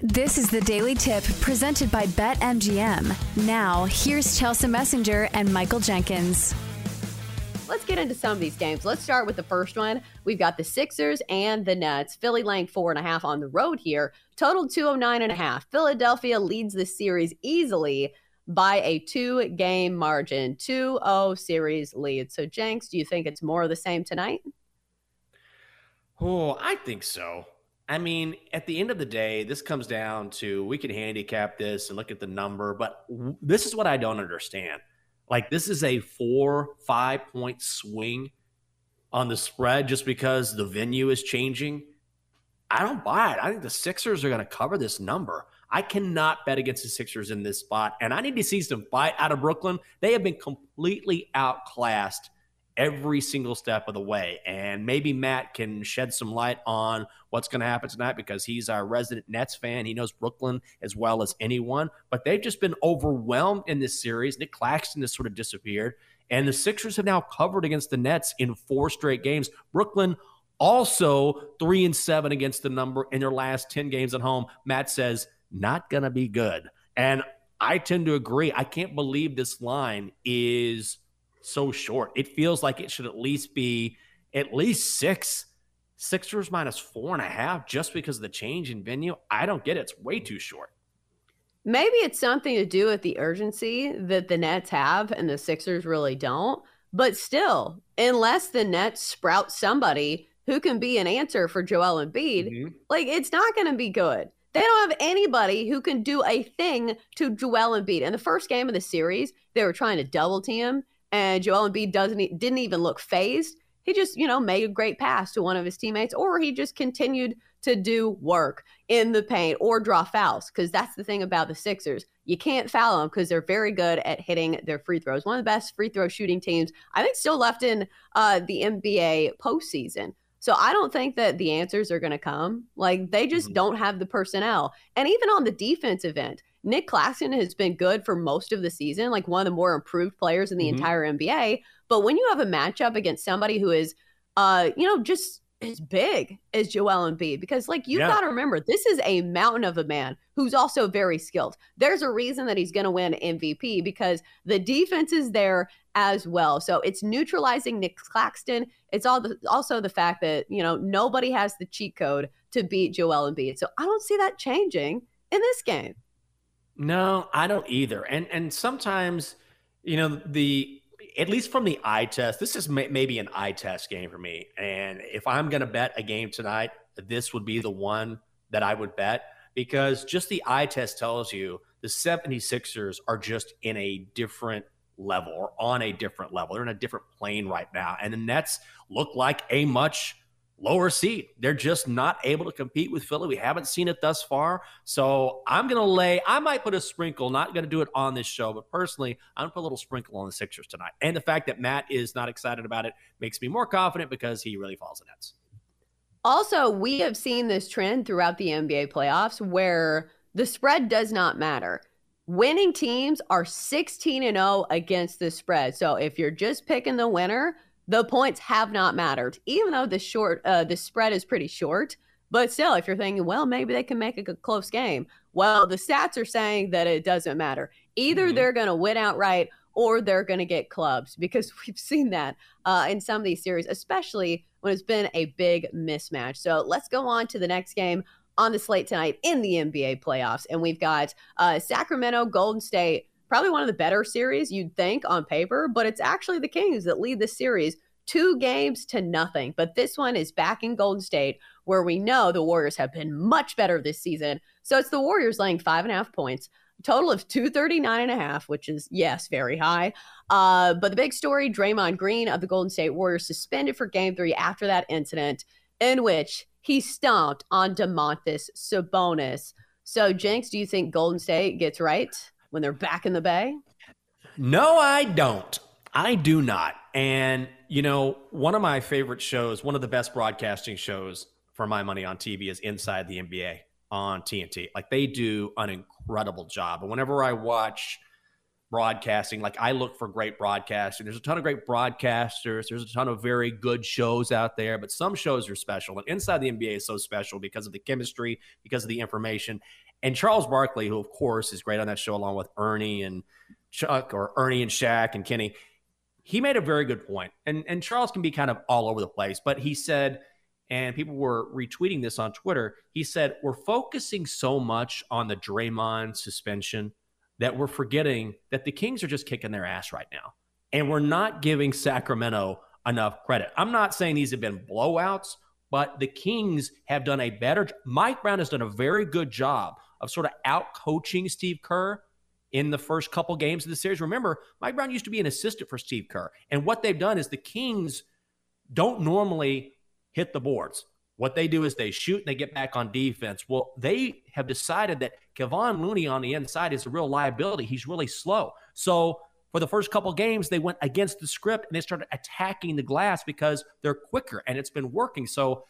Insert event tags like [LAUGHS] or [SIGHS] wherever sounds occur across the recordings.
This is the Daily Tip presented by BetMGM. Now, here's Chelsa Messinger and Michael Jenkins. Let's get into some of these games. Let's start with the first one. We've got the Sixers and the Nets. Philly laying four and a half on the road here. Total 209 and a half. Philadelphia leads the series easily by a two game margin. 2 0 series lead. So, Jenks, do you think it's more of the same tonight? Oh, I think so. I mean, at the end of the day, this comes down to we can handicap this and look at the number, but this is what I don't understand. Like, this is a four, five point swing on the spread just because the venue is changing. I don't buy it. I think the Sixers are going to cover this number. I cannot bet against the Sixers in this spot, and I need to see some fight out of Brooklyn. They have been completely outclassed every single step of the way. And maybe Matt can shed some light on what's going to happen tonight because he's our resident Nets fan. He knows Brooklyn as well as anyone, but they've just been overwhelmed in this series. Nic Claxton has sort of disappeared. And the Sixers have now covered against the Nets in four straight games. Brooklyn also three and seven against the number in their last 10 games at home. Matt says, not going to be good. And I tend to agree. I can't believe this line is so short. It feels like it should at least be at least six. Sixers minus four and a half just because of the change in venue. I don't get it. It's way too short. Maybe it's something to do with the urgency that the Nets have and the Sixers really don't. But still, unless the Nets sprout somebody who can be an answer for Joel Embiid, mm-hmm. like it's not going to be good. They don't have anybody who can do a thing to Joel Embiid. In the first game of the series, they were trying to double team and Joel Embiid doesn't didn't even look phased. He just, you know, made a great pass to one of his teammates, or he just continued to do work in the paint or draw fouls. Because that's the thing about the Sixers. You can't foul them because they're very good at hitting their free throws. One of the best free throw shooting teams, I think, still left in uh, the NBA postseason. So I don't think that the answers are going to come. Like they just mm-hmm. don't have the personnel. And even on the defensive end, Nic Claxton has been good for most of the season, like one of the more improved players in the mm-hmm. entire NBA. But when you have a matchup against somebody who is, uh, you know, just as big as Joel Embiid, because like you yeah. got to remember, this is a mountain of a man who's also very skilled. There's a reason that he's going to win MVP because the defense is there as well. So it's neutralizing Nic Claxton. It's all the, also the fact that you know nobody has the cheat code to beat Joel Embiid. So I don't see that changing in this game. No, I don't either. And and sometimes, you know, the at least from the eye test, this is may, maybe an eye test game for me. And if I'm going to bet a game tonight, this would be the one that I would bet because just the eye test tells you the 76ers are just in a different level or on a different level. They're in a different plane right now. And the Nets look like a much lower seed. They're just not able to compete with Philly. We haven't seen it thus far. So I'm going to lay, I might put a sprinkle, not going to do it on this show, but personally, I'm going to put a little sprinkle on the Sixers tonight. And the fact that Matt is not excited about it makes me more confident because he really follows the Nets. Also, we have seen this trend throughout the NBA playoffs where the spread does not matter. Winning teams are 16 and 0 against the spread. So if you're just picking the winner, the points have not mattered, even though the short uh, the spread is pretty short. But still, if you're thinking, well, maybe they can make a close game, well, the stats are saying that it doesn't matter. Either mm-hmm. they're going to win outright or they're going to get clubs because [LAUGHS] we've seen that uh, in some of these series, especially when it's been a big mismatch. So let's go on to the next game on the slate tonight in the NBA playoffs. And we've got uh, Sacramento Golden State probably one of the better series you'd think on paper, but it's actually the Kings that lead the series two games to nothing. But this one is back in Golden State, where we know the Warriors have been much better this season. So it's the Warriors laying five and a half points, total of 239 and a half, which is, yes, very high. Uh, but the big story Draymond Green of the Golden State Warriors suspended for game three after that incident, in which he stomped on Domantas Sabonis. So, Jenks, do you think Golden State gets right? When they're back in the Bay? No, I don't. I do not. And, you know, one of my favorite shows, one of the best broadcasting shows for my money on TV is Inside the NBA on TNT. Like they do an incredible job. And whenever I watch broadcasting. Like I look for great broadcasting. There's a ton of great broadcasters. There's a ton of very good shows out there, but some shows are special. And inside the NBA is so special because of the chemistry, because of the information. And Charles Barkley, who of course is great on that show, along with Ernie and Chuck or Ernie and Shaq and Kenny, he made a very good point. And and Charles can be kind of all over the place, but he said, and people were retweeting this on Twitter. He said, "We're focusing so much on the Draymond suspension." that we're forgetting that the Kings are just kicking their ass right now. And we're not giving Sacramento enough credit. I'm not saying these have been blowouts, but the Kings have done a better Mike Brown has done a very good job of sort of out coaching Steve Kerr in the first couple games of the series. Remember, Mike Brown used to be an assistant for Steve Kerr. And what they've done is the Kings don't normally hit the boards. What they do is they shoot and they get back on defense. Well, they have decided that Kevon Looney on the inside is a real liability. He's really slow. So for the first couple games, they went against the script and they started attacking the glass because they're quicker and it's been working. So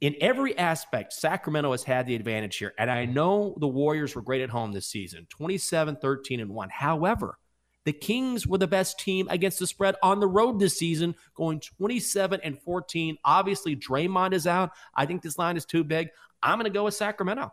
in every aspect, Sacramento has had the advantage here. And I know the Warriors were great at home this season 27, 13, and 1. However, the Kings were the best team against the spread on the road this season, going 27 and 14. Obviously, Draymond is out. I think this line is too big. I'm going to go with Sacramento.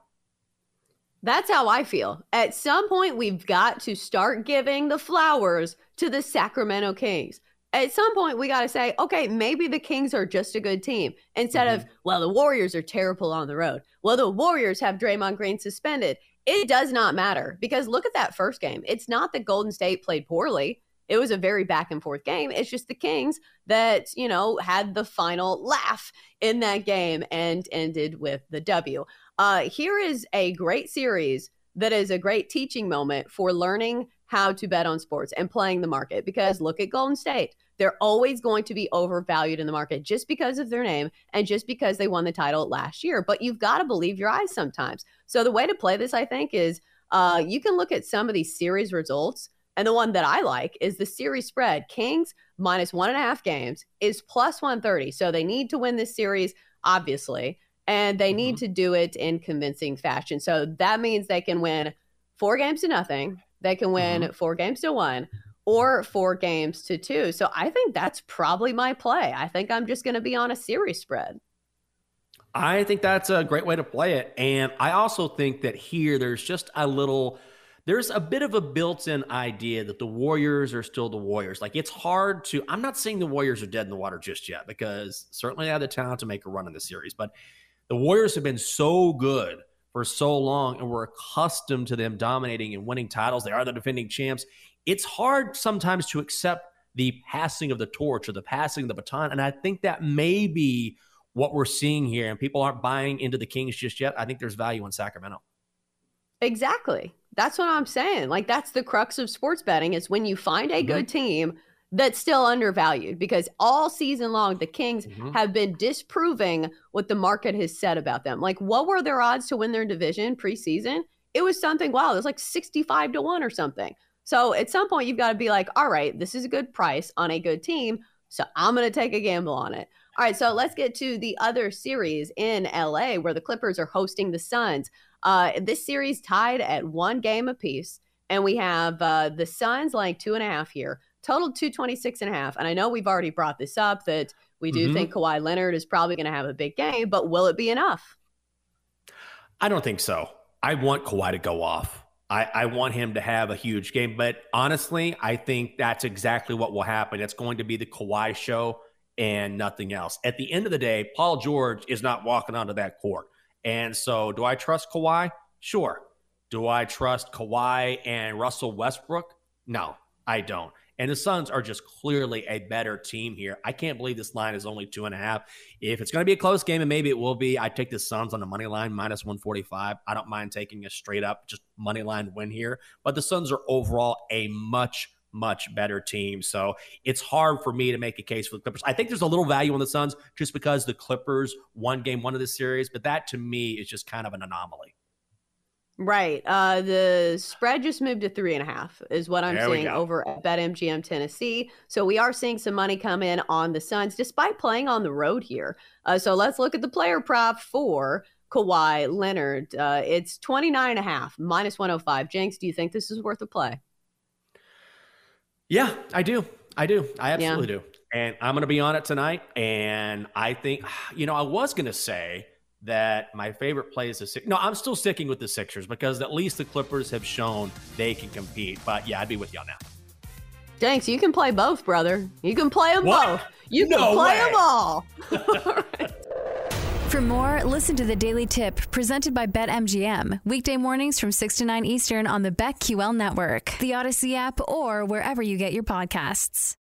That's how I feel. At some point, we've got to start giving the flowers to the Sacramento Kings. At some point, we got to say, okay, maybe the Kings are just a good team instead mm-hmm. of, well, the Warriors are terrible on the road. Well, the Warriors have Draymond Green suspended. It does not matter because look at that first game. It's not that Golden State played poorly. It was a very back and forth game. It's just the Kings that, you know, had the final laugh in that game and ended with the W. Uh, here is a great series that is a great teaching moment for learning how to bet on sports and playing the market because look at Golden State. They're always going to be overvalued in the market just because of their name and just because they won the title last year. But you've got to believe your eyes sometimes. So the way to play this, I think, is uh, you can look at some of these series results. And the one that I like is the series spread. Kings minus one and a half games is plus 130. So they need to win this series, obviously, and they need mm-hmm. to do it in convincing fashion. So that means they can win four games to nothing. They can win mm-hmm. four games to one or four games to two. So I think that's probably my play. I think I'm just going to be on a series spread. I think that's a great way to play it. And I also think that here there's just a little, there's a bit of a built in idea that the Warriors are still the Warriors. Like it's hard to, I'm not saying the Warriors are dead in the water just yet because certainly they have the talent to make a run in the series, but the Warriors have been so good for so long and we're accustomed to them dominating and winning titles. They are the defending champs it's hard sometimes to accept the passing of the torch or the passing of the baton. And I think that may be what we're seeing here. And people aren't buying into the Kings just yet. I think there's value in Sacramento. Exactly. That's what I'm saying. Like that's the crux of sports betting is when you find a mm-hmm. good team that's still undervalued because all season long the Kings mm-hmm. have been disproving what the market has said about them. Like what were their odds to win their division preseason? It was something wow, it was like 65 to 1 or something. So at some point, you've got to be like, all right, this is a good price on a good team. So I'm going to take a gamble on it. All right, so let's get to the other series in LA where the Clippers are hosting the Suns. Uh, this series tied at one game apiece, and we have uh, the Suns like two and a half here, total 226 and a half. And I know we've already brought this up that we do mm-hmm. think Kawhi Leonard is probably going to have a big game, but will it be enough? I don't think so. I want Kawhi to go off. I, I want him to have a huge game. But honestly, I think that's exactly what will happen. It's going to be the Kawhi show and nothing else. At the end of the day, Paul George is not walking onto that court. And so, do I trust Kawhi? Sure. Do I trust Kawhi and Russell Westbrook? No, I don't. And the Suns are just clearly a better team here. I can't believe this line is only two and a half. If it's going to be a close game, and maybe it will be, I take the Suns on the money line minus 145. I don't mind taking a straight up just money line win here. But the Suns are overall a much, much better team. So it's hard for me to make a case for the Clippers. I think there's a little value on the Suns just because the Clippers won game one of the series, but that to me is just kind of an anomaly. Right. Uh, the spread just moved to three and a half, is what I'm there seeing over at BetMGM Tennessee. So we are seeing some money come in on the Suns despite playing on the road here. Uh, so let's look at the player prop for Kawhi Leonard. Uh, it's 29 and a half, minus 105. Jenks, do you think this is worth a play? Yeah, I do. I do. I absolutely yeah. do. And I'm going to be on it tonight. And I think, [SIGHS] you know, I was going to say that my favorite play is the Sixers. No, I'm still sticking with the Sixers because at least the Clippers have shown they can compete. But yeah, I'd be with y'all now. Thanks. You can play both, brother. You can play them what? both. You no can play way. them all. [LAUGHS] For more, listen to the Daily Tip presented by BetMGM. Weekday mornings from 6 to 9 Eastern on the BetQL network, the Audacy app, or wherever you get your podcasts.